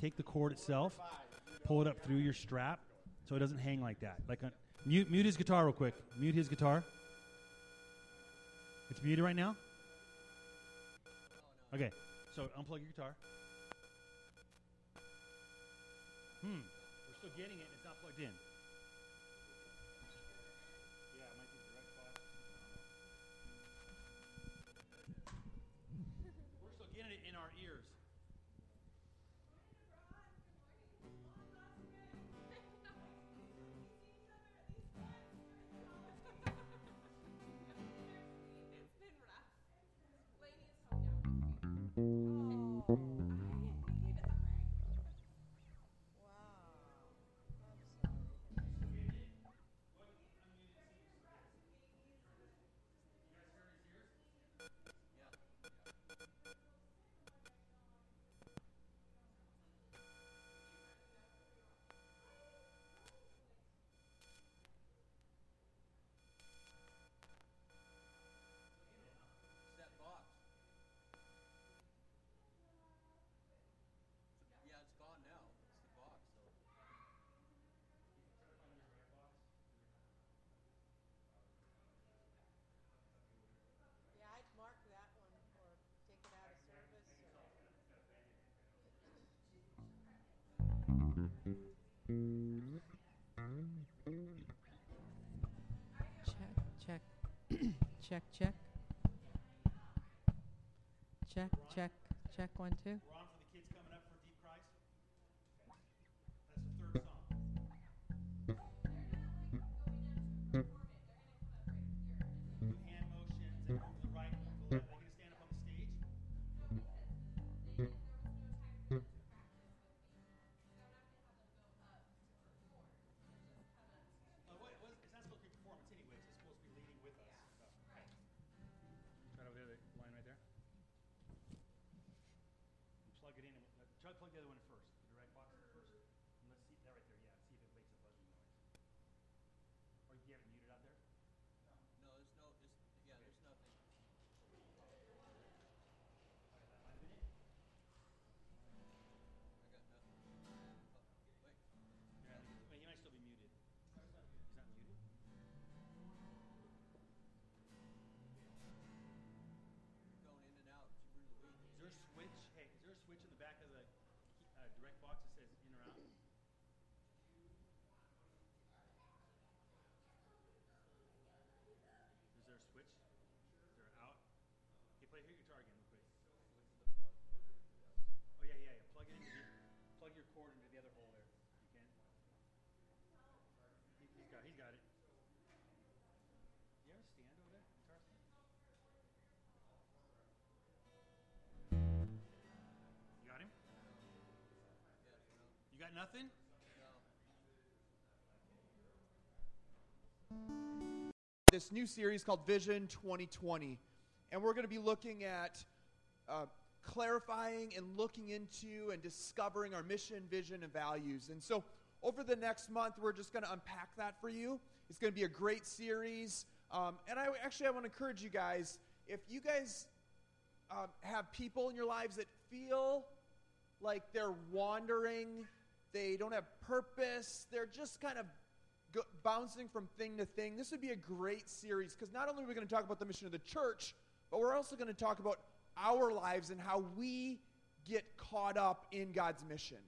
take the cord itself, pull it up through your strap, so it doesn't hang like that. Like a, mute, mute his guitar real quick. Mute his guitar. It's muted right now. Okay, so unplug your guitar. Hmm, we're still getting it. And it's not plugged in. That Check, check, check, check. Check, check, check, one, two. The other one nothing? no. this new series called Vision 2020. And we're going to be looking at uh, clarifying and looking into and discovering our mission, vision, and values. And so, over the next month, we're just going to unpack that for you. It's going to be a great series. Um, and I actually, I want to encourage you guys if you guys um, have people in your lives that feel like they're wandering, they don't have purpose, they're just kind of go, bouncing from thing to thing. This would be a great series because not only are we going to talk about the mission of the church, but we're also going to talk about our lives and how we get caught up in God's mission.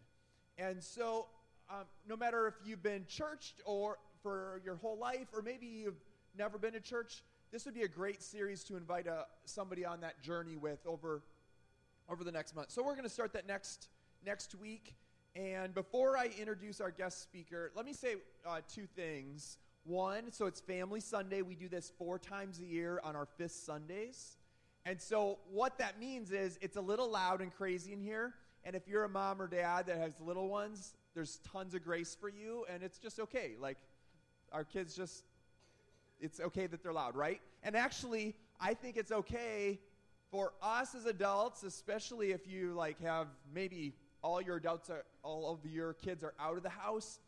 And so, um, no matter if you've been churched or for your whole life, or maybe you've never been to church, this would be a great series to invite a, somebody on that journey with over over the next month. So we're going to start that next next week. And before I introduce our guest speaker, let me say uh, two things. One, so it's Family Sunday. We do this four times a year on our fifth Sundays. And so what that means is it's a little loud and crazy in here. And if you're a mom or dad that has little ones, there's tons of grace for you, and it's just okay. Like our kids just it's okay that they're loud, right? And actually, I think it's okay for us as adults, especially if you like have maybe all your adults are all of your kids are out of the house,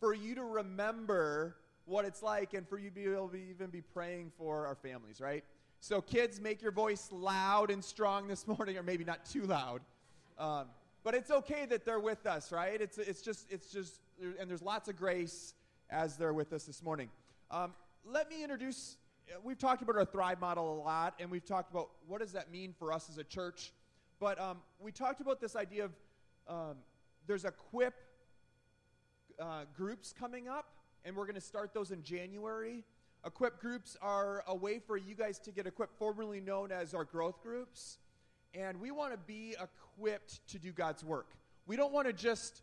for you to remember what it's like and for you to be able to even be praying for our families, right? So, kids, make your voice loud and strong this morning, or maybe not too loud. Um, but it's okay that they're with us, right? It's, it's just, it's just, and there's lots of grace as they're with us this morning. Um, let me introduce, we've talked about our Thrive model a lot, and we've talked about what does that mean for us as a church. But um, we talked about this idea of um, there's equip uh, groups coming up, and we're going to start those in January. Equip groups are a way for you guys to get equipped, formerly known as our growth groups. And we want to be equipped to do God's work. We don't want to just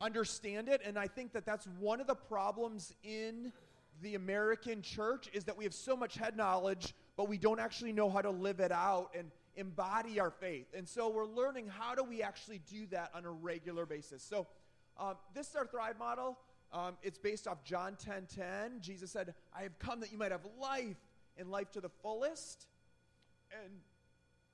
understand it, and I think that that's one of the problems in the American church is that we have so much head knowledge, but we don't actually know how to live it out and embody our faith. And so we're learning how do we actually do that on a regular basis. So um, this is our Thrive model. Um, it's based off John 10 10. Jesus said, I have come that you might have life and life to the fullest. And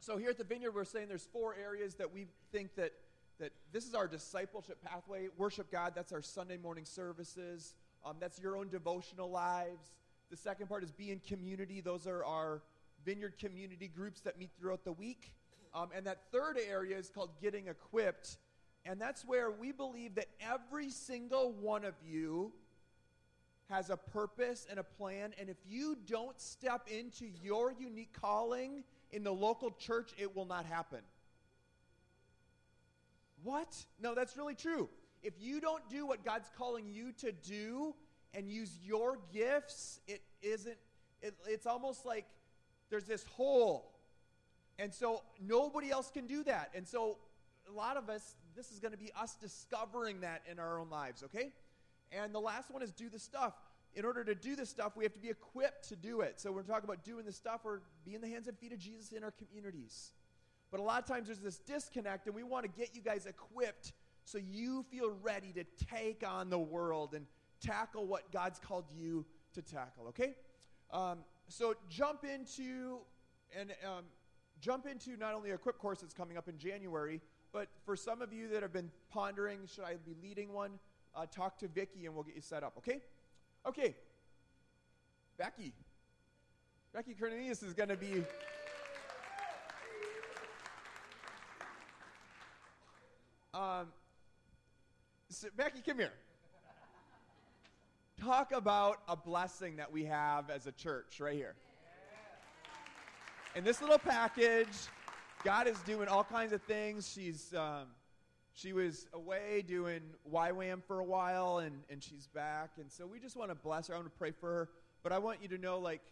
so here at the Vineyard, we're saying there's four areas that we think that, that this is our discipleship pathway. Worship God, that's our Sunday morning services. Um, that's your own devotional lives. The second part is be in community. Those are our vineyard community groups that meet throughout the week. Um, and that third area is called getting equipped. And that's where we believe that every single one of you has a purpose and a plan. And if you don't step into your unique calling in the local church, it will not happen. What? No, that's really true. If you don't do what God's calling you to do and use your gifts, it isn't, it, it's almost like there's this hole. And so nobody else can do that. And so a lot of us, this is going to be us discovering that in our own lives, okay? And the last one is do the stuff. In order to do the stuff, we have to be equipped to do it. So we're talking about doing the stuff or being the hands and feet of Jesus in our communities. But a lot of times there's this disconnect, and we want to get you guys equipped so you feel ready to take on the world and tackle what God's called you to tackle, okay? Um, so jump into and um, jump into not only a equip course that's coming up in January, but for some of you that have been pondering, should I be leading one? Uh, talk to Vicky and we'll get you set up. Okay? Okay. Becky. Becky Cornelius is going to be. Um, so Becky, come here talk about a blessing that we have as a church right here. In this little package, God is doing all kinds of things. She's um, she was away doing YWAM for a while, and, and she's back. And so we just want to bless her. I want to pray for her. But I want you to know, like,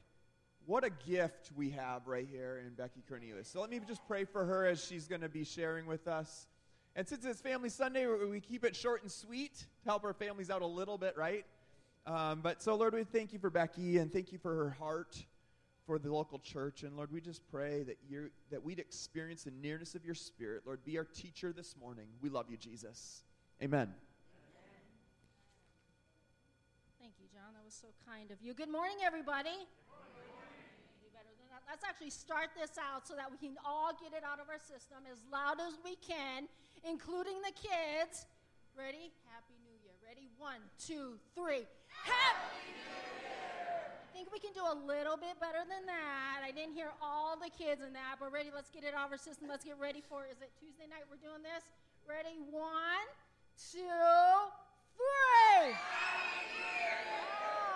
what a gift we have right here in Becky Cornelius. So let me just pray for her as she's going to be sharing with us. And since it's Family Sunday, we keep it short and sweet to help our families out a little bit, right? Um, but so, Lord, we thank you for Becky and thank you for her heart for the local church. And Lord, we just pray that you that we'd experience the nearness of your spirit. Lord, be our teacher this morning. We love you, Jesus. Amen. Thank you, John. That was so kind of you. Good morning, everybody. Let's actually start this out so that we can all get it out of our system as loud as we can, including the kids. Ready? Happy. Ready? One, two, three. Happy New Year! I think we can do a little bit better than that. I didn't hear all the kids in that, but ready, let's get it out of our system. Let's get ready for is it Tuesday night we're doing this? Ready? One, two, three.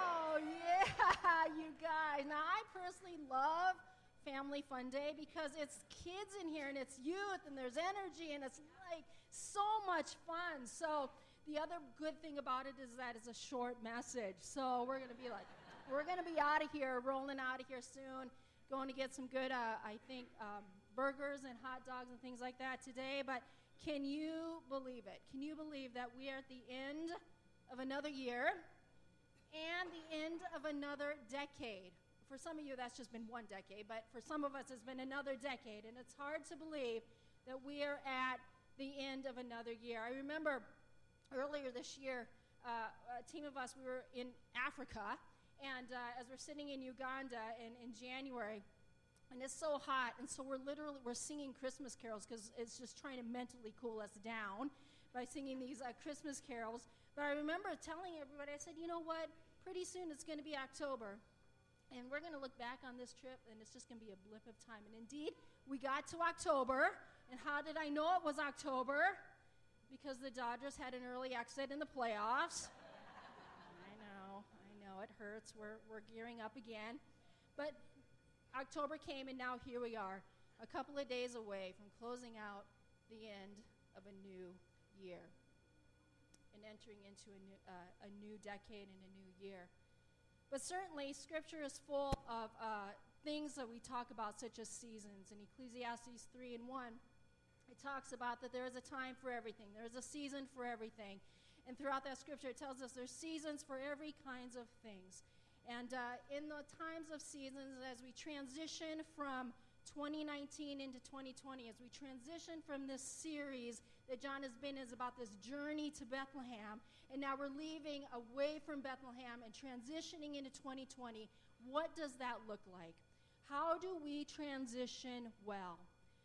Oh, yeah, you guys. Now, I personally love Family Fun Day because it's kids in here and it's youth and there's energy and it's like so much fun. So, the other good thing about it is that it's a short message. So we're going to be like, we're going to be out of here, rolling out of here soon, going to get some good, uh, I think, um, burgers and hot dogs and things like that today. But can you believe it? Can you believe that we are at the end of another year and the end of another decade? For some of you, that's just been one decade, but for some of us, it's been another decade. And it's hard to believe that we are at the end of another year. I remember earlier this year, uh, a team of us, we were in Africa, and uh, as we're sitting in Uganda in, in January, and it's so hot, and so we're literally we're singing Christmas carols because it's just trying to mentally cool us down by singing these uh, Christmas carols. But I remember telling everybody, I said, you know what? Pretty soon it's going to be October, and we're going to look back on this trip, and it's just going to be a blip of time. And indeed, we got to October, and how did I know it was October? Because the Dodgers had an early exit in the playoffs. I know, I know, it hurts. We're, we're gearing up again. But October came, and now here we are, a couple of days away from closing out the end of a new year and entering into a new, uh, a new decade and a new year. But certainly, Scripture is full of uh, things that we talk about, such as seasons. In Ecclesiastes 3 and 1, it talks about that there is a time for everything, there is a season for everything. And throughout that scripture, it tells us there's seasons for every kinds of things. And uh, in the times of seasons, as we transition from 2019 into 2020, as we transition from this series that John has been is about this journey to Bethlehem, and now we're leaving away from Bethlehem and transitioning into 2020, what does that look like? How do we transition well?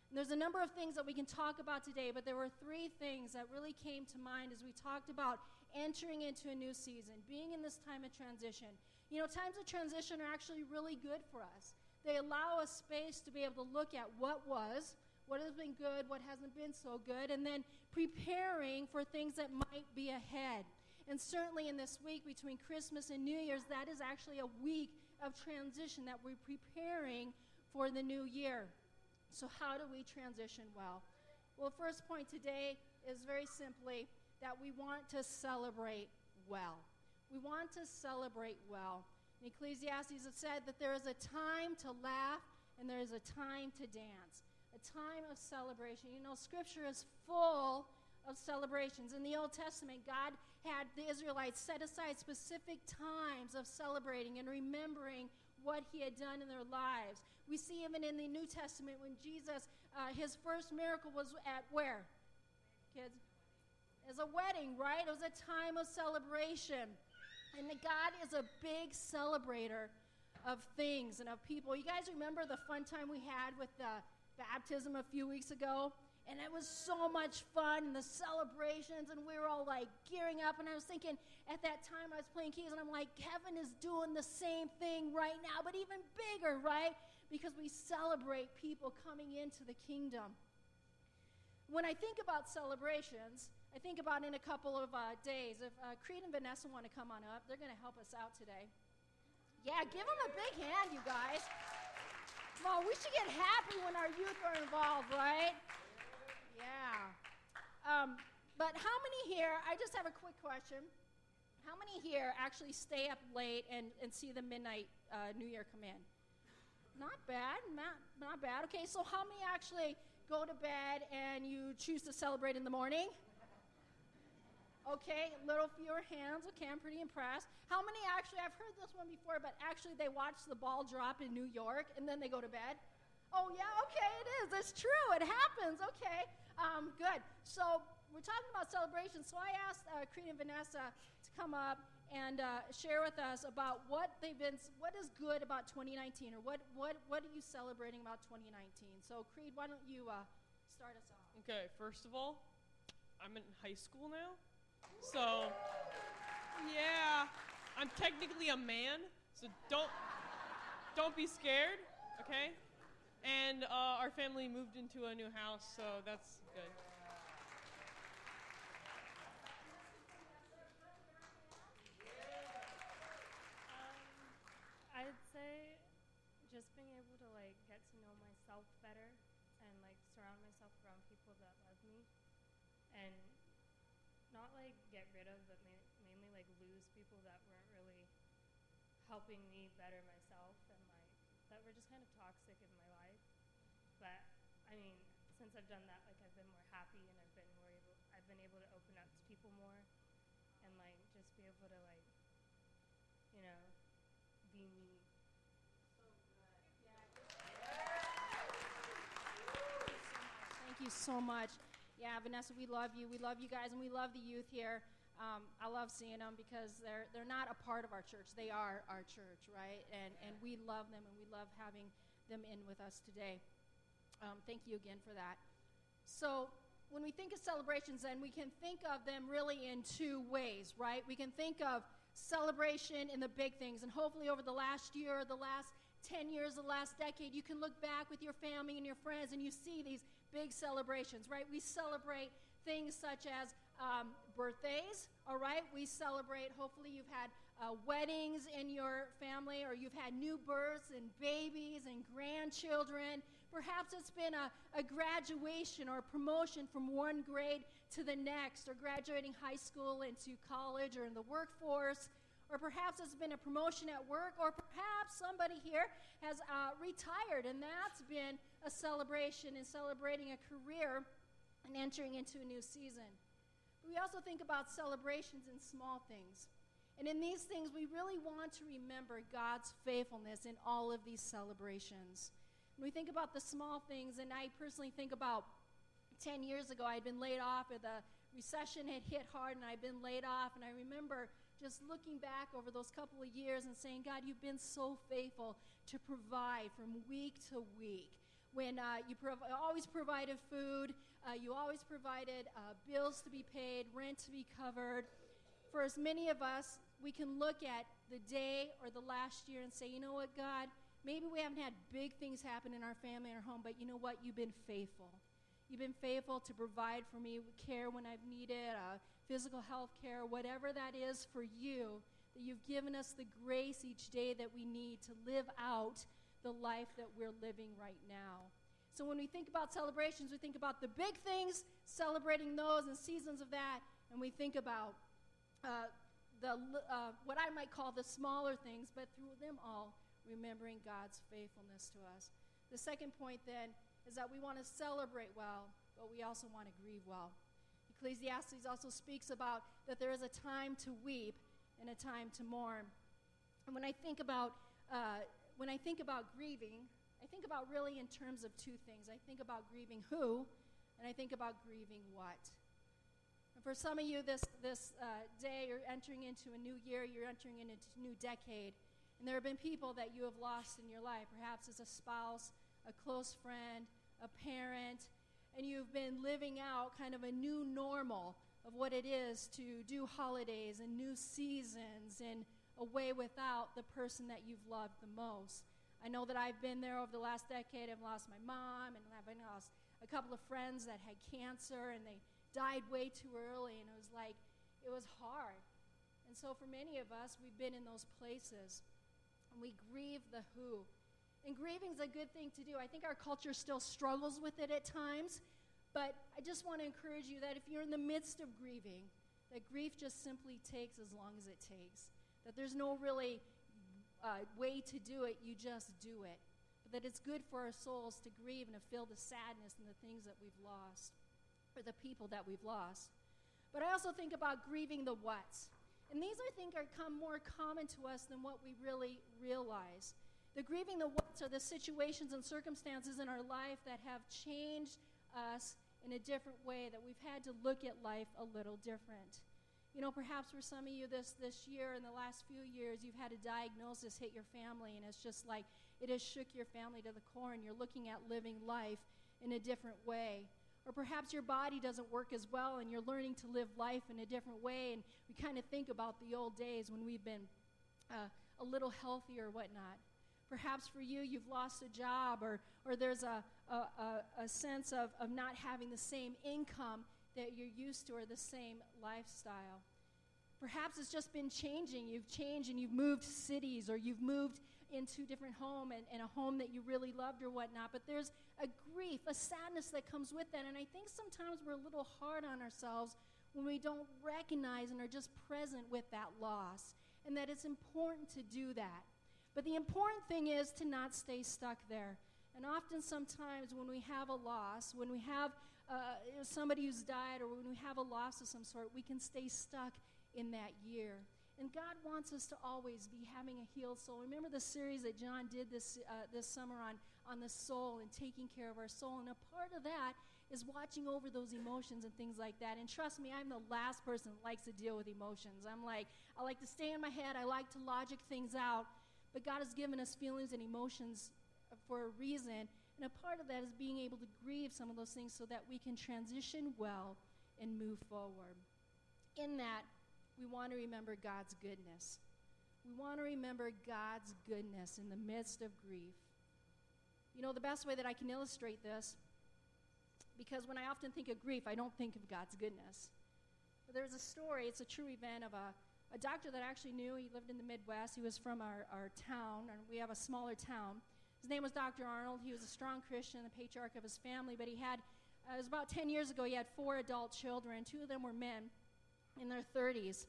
And there's a number of things that we can talk about today, but there were three things that really came to mind as we talked about entering into a new season, being in this time of transition. You know, times of transition are actually really good for us. They allow us space to be able to look at what was, what has been good, what hasn't been so good, and then preparing for things that might be ahead. And certainly in this week between Christmas and New Year's, that is actually a week of transition that we're preparing for the new year. So, how do we transition well? Well, first point today is very simply that we want to celebrate well. We want to celebrate well. In Ecclesiastes, it said that there is a time to laugh and there is a time to dance, a time of celebration. You know, Scripture is full of celebrations. In the Old Testament, God had the Israelites set aside specific times of celebrating and remembering what He had done in their lives. We see even in the New Testament when Jesus, uh, his first miracle was at where? Kids? As a wedding, right? It was a time of celebration. And God is a big celebrator of things and of people. You guys remember the fun time we had with the baptism a few weeks ago? And it was so much fun, and the celebrations, and we were all like gearing up. And I was thinking at that time, I was playing keys, and I'm like, Kevin is doing the same thing right now, but even bigger, right? Because we celebrate people coming into the kingdom. When I think about celebrations, I think about in a couple of uh, days. If uh, Creed and Vanessa want to come on up, they're going to help us out today. Yeah, give them a big hand, you guys. On, we should get happy when our youth are involved, right? Yeah. Um, but how many here, I just have a quick question. How many here actually stay up late and, and see the midnight uh, New Year come in? Not bad, not, not bad. Okay, so how many actually go to bed and you choose to celebrate in the morning? Okay, little fewer hands. Okay, I'm pretty impressed. How many actually, I've heard this one before, but actually they watch the ball drop in New York and then they go to bed? Oh, yeah, okay, it is. It's true. It happens. Okay, um, good. So we're talking about celebration. So I asked uh, Creed and Vanessa to come up and uh, share with us about what they've been, what is good about 2019, or what, what, what are you celebrating about 2019? So, Creed, why don't you uh, start us off? Okay, first of all, I'm in high school now. So, yeah, I'm technically a man, so don't don't be scared, okay? And uh, our family moved into a new house, so that's good. just being able to like get to know myself better and like surround myself around people that love me and not like get rid of but ma- mainly like lose people that weren't really helping me better myself and like that were just kind of toxic in my life. But i mean since i've done that like i've been more happy and i've been more able i've been able to open up to people more and like just be able to like you know be me. Thank you so much. Yeah, Vanessa, we love you. We love you guys, and we love the youth here. Um, I love seeing them because they're they're not a part of our church. They are our church, right? And and we love them, and we love having them in with us today. Um, thank you again for that. So when we think of celebrations, then we can think of them really in two ways, right? We can think of celebration in the big things, and hopefully over the last year, the last 10 years, the last decade, you can look back with your family and your friends and you see these big celebrations, right? We celebrate things such as um, birthdays, all right? We celebrate, hopefully, you've had uh, weddings in your family, or you've had new births and babies and grandchildren. Perhaps it's been a, a graduation or a promotion from one grade to the next, or graduating high school into college or in the workforce. Or perhaps it's been a promotion at work, or perhaps somebody here has uh, retired, and that's been a celebration and celebrating a career and entering into a new season. But we also think about celebrations in small things. And in these things, we really want to remember God's faithfulness in all of these celebrations. When we think about the small things, and I personally think about 10 years ago, I'd been laid off, or the recession had hit hard, and I'd been laid off. And I remember just looking back over those couple of years and saying, God, you've been so faithful to provide from week to week. When uh, you prov- always provided food, uh, you always provided uh, bills to be paid, rent to be covered. For as many of us, we can look at the day or the last year and say, you know what, God, maybe we haven't had big things happen in our family or home, but you know what? You've been faithful. You've been faithful to provide for me care when I've needed, uh, physical health care, whatever that is for you, that you've given us the grace each day that we need to live out the life that we're living right now. So when we think about celebrations, we think about the big things, celebrating those and seasons of that, and we think about uh, the, uh, what I might call the smaller things, but through them all, remembering God's faithfulness to us. The second point then is that we want to celebrate well, but we also want to grieve well. Ecclesiastes also speaks about that there is a time to weep and a time to mourn. And when I think about uh, when I think about grieving, I think about really in terms of two things. I think about grieving who, and I think about grieving what. And for some of you, this this uh, day you're entering into a new year, you're entering into a new decade, and there have been people that you have lost in your life. Perhaps as a spouse, a close friend, a parent, and you've been living out kind of a new normal of what it is to do holidays and new seasons and away without the person that you've loved the most. I know that I've been there over the last decade. I've lost my mom, and I've lost a couple of friends that had cancer, and they died way too early, and it was like, it was hard. And so, for many of us, we've been in those places, and we grieve the who. And grieving is a good thing to do. I think our culture still struggles with it at times, but I just want to encourage you that if you're in the midst of grieving, that grief just simply takes as long as it takes. That there's no really uh, way to do it, you just do it. But that it's good for our souls to grieve and to feel the sadness and the things that we've lost, or the people that we've lost. But I also think about grieving the whats. And these, I think, are come more common to us than what we really realize. The grieving the whats are the situations and circumstances in our life that have changed us in a different way, that we've had to look at life a little different. You know, perhaps for some of you this, this year, in the last few years, you've had a diagnosis hit your family, and it's just like it has shook your family to the core, and you're looking at living life in a different way. Or perhaps your body doesn't work as well, and you're learning to live life in a different way, and we kind of think about the old days when we've been uh, a little healthier or whatnot. Perhaps for you, you've lost a job, or, or there's a, a, a, sense of, of not having the same income that you're used to or the same lifestyle. Perhaps it's just been changing. You've changed and you've moved cities, or you've moved into a different home and, and a home that you really loved or whatnot. But there's a grief, a sadness that comes with that. And I think sometimes we're a little hard on ourselves when we don't recognize and are just present with that loss. And that it's important to do that. But the important thing is to not stay stuck there. And often, sometimes, when we have a loss, when we have uh, somebody who's died, or when we have a loss of some sort, we can stay stuck in that year. And God wants us to always be having a healed soul. Remember the series that John did this, uh, this summer on, on the soul and taking care of our soul. And a part of that is watching over those emotions and things like that. And trust me, I'm the last person that likes to deal with emotions. I'm like, I like to stay in my head, I like to logic things out. But God has given us feelings and emotions for a reason. And a part of that is being able to grieve some of those things so that we can transition well and move forward. In that, we want to remember God's goodness. We want to remember God's goodness in the midst of grief. You know, the best way that I can illustrate this because when I often think of grief, I don't think of God's goodness. But there's a story, it's a true event of a, a doctor that I actually knew. He lived in the Midwest. He was from our, our town, and we have a smaller town. His name was Dr. Arnold. He was a strong Christian, the patriarch of his family, but he had, uh, it was about 10 years ago, he had four adult children. Two of them were men in their 30s.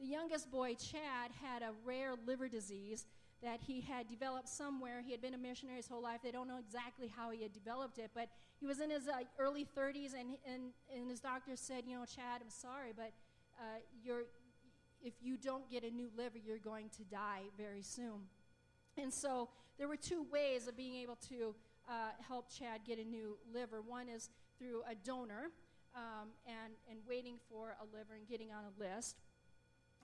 The youngest boy, Chad, had a rare liver disease that he had developed somewhere. He had been a missionary his whole life. They don't know exactly how he had developed it, but he was in his uh, early 30s, and, and, and his doctor said, You know, Chad, I'm sorry, but uh, you're, if you don't get a new liver, you're going to die very soon. And so there were two ways of being able to uh, help Chad get a new liver. One is through a donor um, and, and waiting for a liver and getting on a list.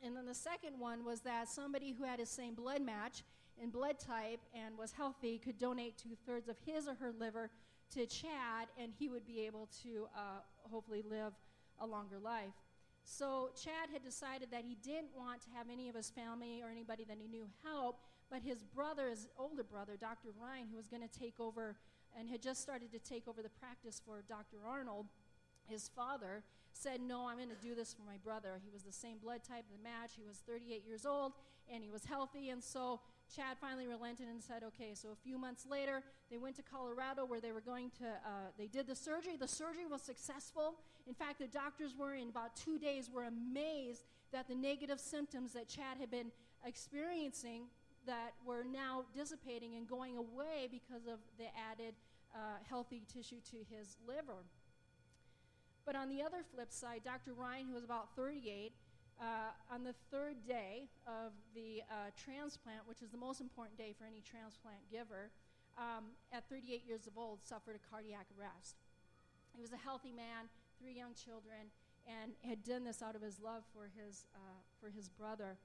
And then the second one was that somebody who had his same blood match and blood type and was healthy could donate two thirds of his or her liver to Chad, and he would be able to uh, hopefully live a longer life. So Chad had decided that he didn't want to have any of his family or anybody that he knew help, but his brother, his older brother, Dr. Ryan, who was going to take over and had just started to take over the practice for Dr. Arnold, his father, said, No, I'm going to do this for my brother. He was the same blood type, the match. He was 38 years old, and he was healthy. And so Chad finally relented and said, Okay. So a few months later, they went to Colorado where they were going to, uh, they did the surgery. The surgery was successful. In fact, the doctors were, in about two days, were amazed that the negative symptoms that Chad had been experiencing that were now dissipating and going away because of the added uh, healthy tissue to his liver. But on the other flip side, Dr. Ryan, who was about 38, uh, on the third day of the uh, transplant, which is the most important day for any transplant giver, um, at 38 years of old, suffered a cardiac arrest. He was a healthy man, three young children, and had done this out of his love for his, uh, for his brother.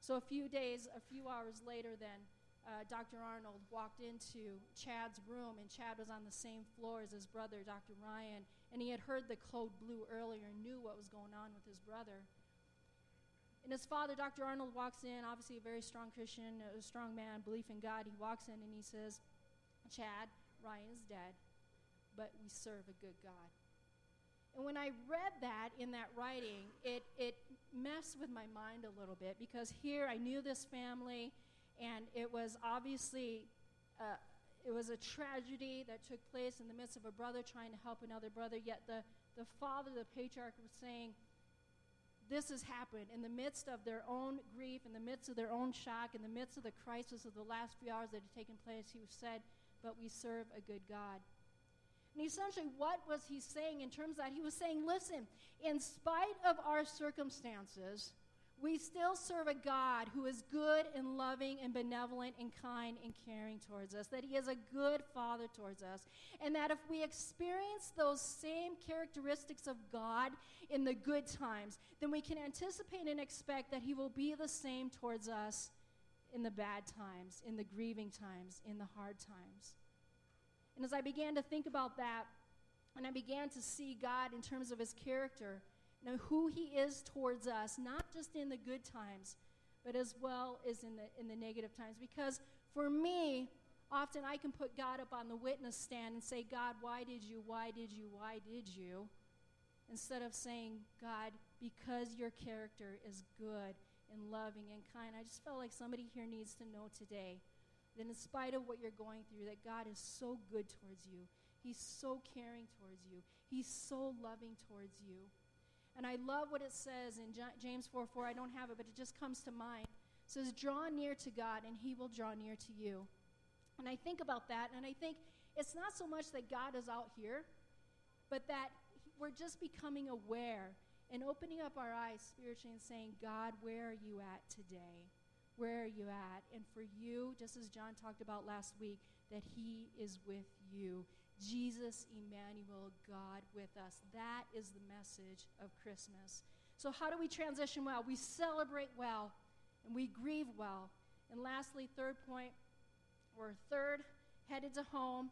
So a few days, a few hours later, then, uh, Dr. Arnold walked into Chad's room, and Chad was on the same floor as his brother, Dr. Ryan, and he had heard the code blue earlier and knew what was going on with his brother. And his father, Dr. Arnold, walks in, obviously a very strong Christian, a strong man, belief in God. He walks in and he says, Chad, Ryan is dead, but we serve a good God. And when I read that in that writing, it, it messed with my mind a little bit because here I knew this family and it was obviously uh, it was a tragedy that took place in the midst of a brother trying to help another brother yet the, the father the patriarch was saying this has happened in the midst of their own grief in the midst of their own shock in the midst of the crisis of the last few hours that had taken place he said but we serve a good god. And essentially what was he saying in terms of that? He was saying listen in spite of our circumstances we still serve a God who is good and loving and benevolent and kind and caring towards us, that He is a good Father towards us, and that if we experience those same characteristics of God in the good times, then we can anticipate and expect that He will be the same towards us in the bad times, in the grieving times, in the hard times. And as I began to think about that, and I began to see God in terms of His character, know who he is towards us, not just in the good times, but as well as in the, in the negative times. Because for me, often I can put God up on the witness stand and say, God, why did you, why did you, why did you? Instead of saying, God, because your character is good and loving and kind. I just felt like somebody here needs to know today that in spite of what you're going through, that God is so good towards you. He's so caring towards you. He's so loving towards you. And I love what it says in James 4 4. I don't have it, but it just comes to mind. It says, Draw near to God, and he will draw near to you. And I think about that, and I think it's not so much that God is out here, but that we're just becoming aware and opening up our eyes spiritually and saying, God, where are you at today? Where are you at? And for you, just as John talked about last week, that he is with you. Jesus, Emmanuel, God with us. That is the message of Christmas. So, how do we transition well? We celebrate well and we grieve well. And lastly, third point, we're third, headed to home.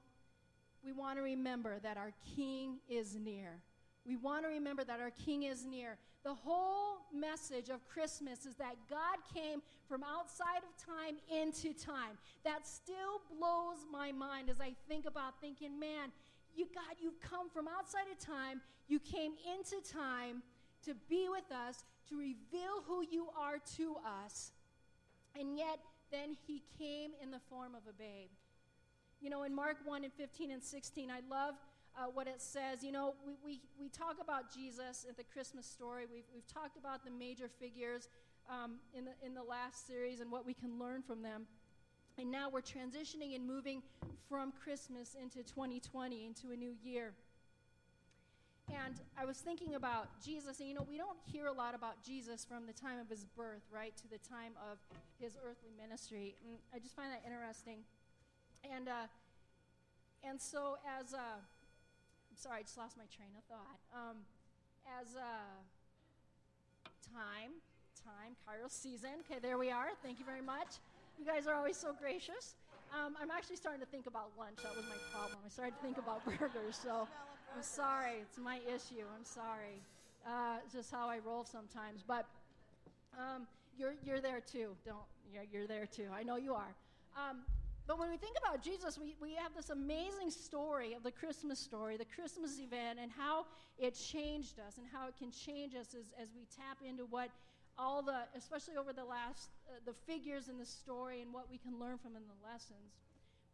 We want to remember that our King is near. We want to remember that our King is near. The whole message of Christmas is that God came from outside of time into time. That still blows my mind as I think about thinking, man, you God, you've come from outside of time. You came into time to be with us, to reveal who you are to us. And yet, then he came in the form of a babe. You know, in Mark 1 and 15 and 16, I love uh, what it says. You know, we, we, we talk about Jesus at the Christmas story. We've, we've talked about the major figures um, in, the, in the last series and what we can learn from them. And now we're transitioning and moving from Christmas into 2020, into a new year. And I was thinking about Jesus, and you know, we don't hear a lot about Jesus from the time of his birth, right, to the time of his earthly ministry. And I just find that interesting. And, uh, and so, as, uh, sorry, I just lost my train of thought. Um, as uh, time, time, Kairos season, okay, there we are. Thank you very much. You guys are always so gracious. Um, I'm actually starting to think about lunch. That was my problem. I started to think about burgers, so I'm sorry. It's my issue. I'm sorry. Uh, it's just how I roll sometimes. But um, you're, you're there too. Don't, you're, you're there too. I know you are. Um, but when we think about Jesus, we, we have this amazing story of the Christmas story, the Christmas event, and how it changed us and how it can change us as, as we tap into what all the, especially over the last, uh, the figures in the story and what we can learn from in the lessons.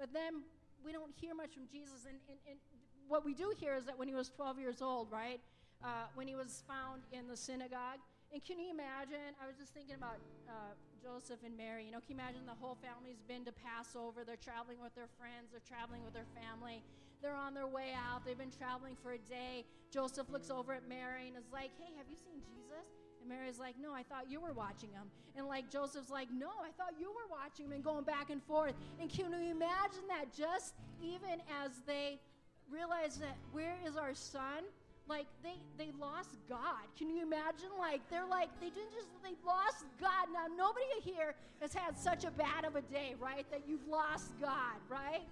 But then we don't hear much from Jesus. And, and, and what we do hear is that when he was 12 years old, right, uh, when he was found in the synagogue, and can you imagine? I was just thinking about uh, Joseph and Mary. You know, can you imagine the whole family's been to Passover? They're traveling with their friends, they're traveling with their family. They're on their way out. They've been traveling for a day. Joseph looks over at Mary and is like, Hey, have you seen Jesus? And Mary's like, No, I thought you were watching him. And like Joseph's like, No, I thought you were watching him and going back and forth. And can you imagine that just even as they realize that where is our son? Like they they lost God. Can you imagine? Like they're like they didn't just they lost God. Now nobody here has had such a bad of a day, right? That you've lost God, right?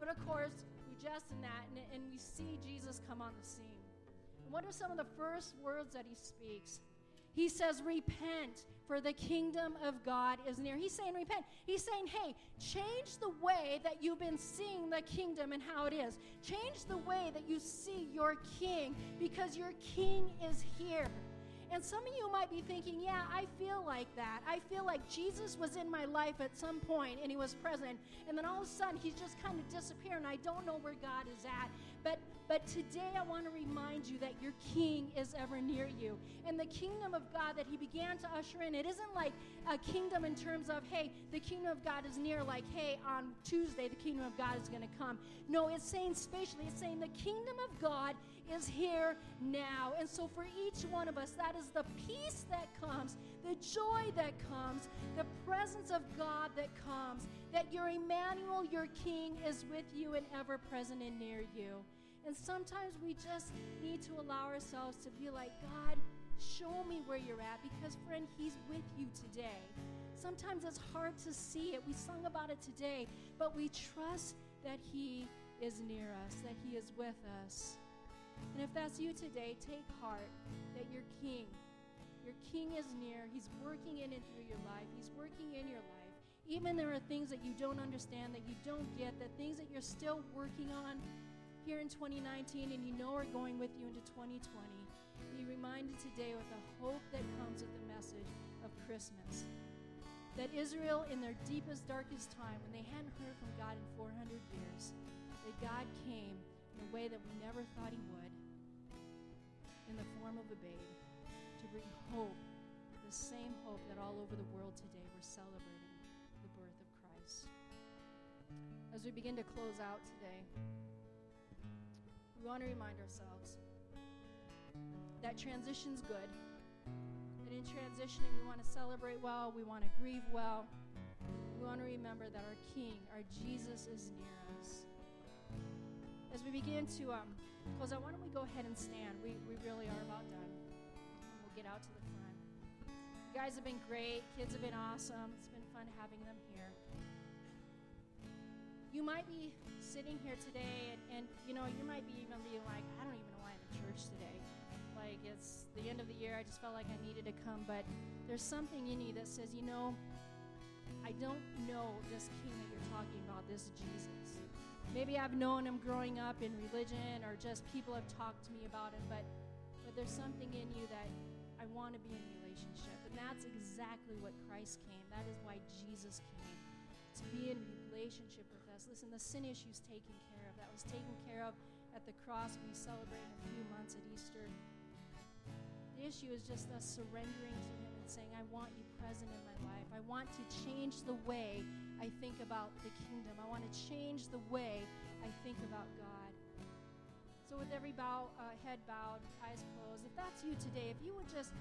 But of course, we jest in that and, and we see Jesus come on the scene. And what are some of the first words that he speaks? He says, Repent, for the kingdom of God is near. He's saying, Repent. He's saying, Hey, change the way that you've been seeing the kingdom and how it is. Change the way that you see your king because your king is here. And some of you might be thinking, yeah, I feel like that. I feel like Jesus was in my life at some point and he was present. And then all of a sudden he's just kind of disappeared and I don't know where God is at. But but today I want to remind you that your king is ever near you. And the kingdom of God that he began to usher in, it isn't like a kingdom in terms of, hey, the kingdom of God is near, like, hey, on Tuesday the kingdom of God is going to come. No, it's saying spatially, it's saying the kingdom of God is here now. And so for each one of us, that is the peace that comes, the joy that comes, the presence of God that comes, that your Emmanuel, your King, is with you and ever present and near you. And sometimes we just need to allow ourselves to be like, God, show me where you're at because, friend, He's with you today. Sometimes it's hard to see it. We sung about it today, but we trust that He is near us, that He is with us. And if that's you today, take heart that your King, your King is near. He's working in and through your life, He's working in your life. Even there are things that you don't understand, that you don't get, that things that you're still working on, here in 2019 and you know are going with you into 2020, be reminded today with the hope that comes with the message of Christmas. That Israel, in their deepest, darkest time, when they hadn't heard from God in 400 years, that God came a way that we never thought He would, in the form of a babe, to bring hope, the same hope that all over the world today we're celebrating the birth of Christ. As we begin to close out today, we want to remind ourselves that transition's good. That in transitioning, we want to celebrate well, we want to grieve well. We want to remember that our King, our Jesus, is near us. As we begin to um, close out, why don't we go ahead and stand? We, we really are about done. We'll get out to the front. You guys have been great. Kids have been awesome. It's been fun having them here. You might be sitting here today and, and you know, you might be even being like, I don't even know why I'm in church today. Like it's the end of the year, I just felt like I needed to come, but there's something in you that says, you know, I don't know this king that you're talking about, this Jesus. Maybe I've known him growing up in religion or just people have talked to me about him, but, but there's something in you that I want to be in relationship. And that's exactly what Christ came. That is why Jesus came. To be in relationship with us. Listen, the sin issue's taken care of. That was taken care of at the cross we celebrate in a few months at Easter. The issue is just us surrendering to Him and saying, I want you present in my life. I want to change the way I think about the kingdom. I want to change the way I think about God. So, with every bow, uh, head bowed, eyes closed, if that's you today, if you would just,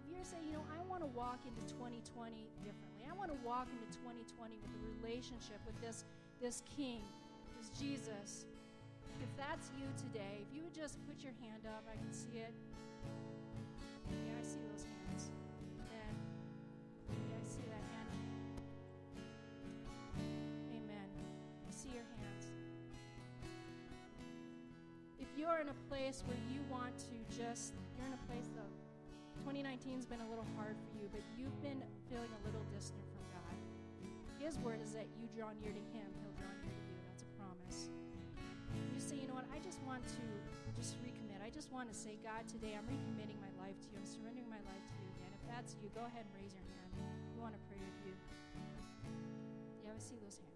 if you're saying, you know, I want to walk into 2020 differently, I want to walk into 2020 with a relationship with this, this King, this Jesus. If that's you today, if you would just put your hand up, I can see it. Yeah, I see those If you're in a place where you want to just, you're in a place of 2019's been a little hard for you, but you've been feeling a little distant from God. His word is that you draw near to Him, He'll draw near to you. That's a promise. You say, you know what, I just want to just recommit. I just want to say, God, today I'm recommitting my life to you. I'm surrendering my life to you again. If that's you, go ahead and raise your hand. We want to pray with you. Yeah, I see those hands.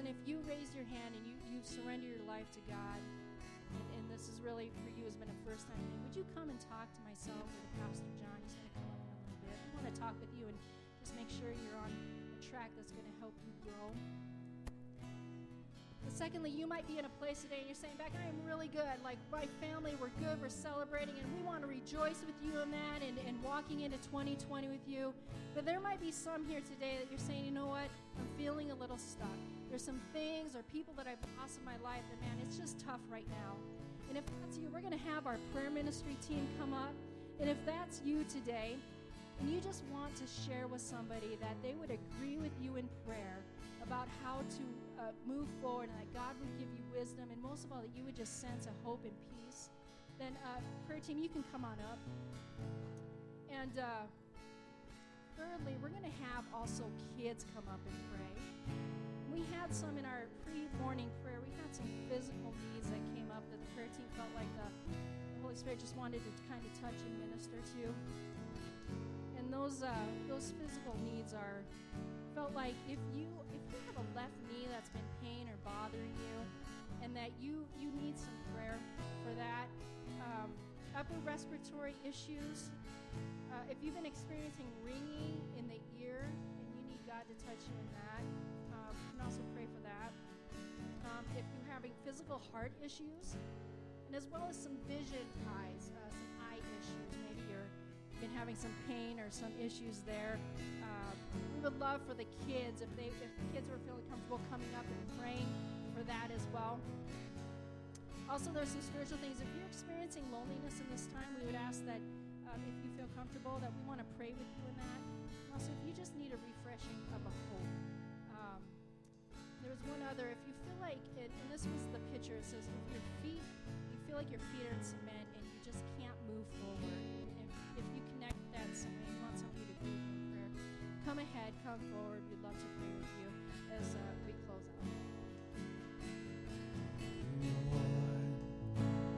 Listen, if you raise your hand and you, you surrender your life to God, and, and this is really for you has been a first time thing, would you come and talk to myself or to Pastor John? He's going to come up in a little bit. We want to talk with you and just make sure you're on a track that's going to help you grow. But secondly, you might be in a place today and you're saying, Beck, I am really good. Like my family, we're good, we're celebrating, and we want to rejoice with you in that and, and walking into 2020 with you. But there might be some here today that you're saying, you know what? I'm feeling a little stuck. There's some things or people that I've lost in my life that, man, it's just tough right now. And if that's you, we're going to have our prayer ministry team come up. And if that's you today, and you just want to share with somebody that they would agree with you in prayer about how to uh, move forward and that God would give you wisdom, and most of all, that you would just sense a hope and peace, then uh, prayer team, you can come on up. And uh, thirdly, we're going to have also kids come up and pray. We had some in our pre-morning prayer. We had some physical needs that came up that the prayer team felt like the, Holy Spirit just wanted to kind of touch and minister to. And those uh, those physical needs are felt like if you if you have a left knee that's been pain or bothering you, and that you you need some prayer for that, um, upper respiratory issues. Uh, if you've been experiencing ringing in the ear and you need God to touch you in that, um, you can also pray for that. Um, if you're having physical heart issues, and as well as some vision ties, uh, some eye issues, maybe you're been having some pain or some issues there. Uh, we would love for the kids if they if the kids are feeling comfortable coming up and praying for that as well. Also, there's some spiritual things. If you're experiencing loneliness in this time, we would ask that um, if you feel comfortable, that we want to pray with you in that. Also, if you just need a refreshing of a hope. There's one other. If you feel like it, and this was the picture. It says if your feet, you feel like your feet are in cement and you just can't move forward. If, if you connect that somebody, you want somebody to group in prayer, come ahead, come forward. We'd love to pray with you as uh,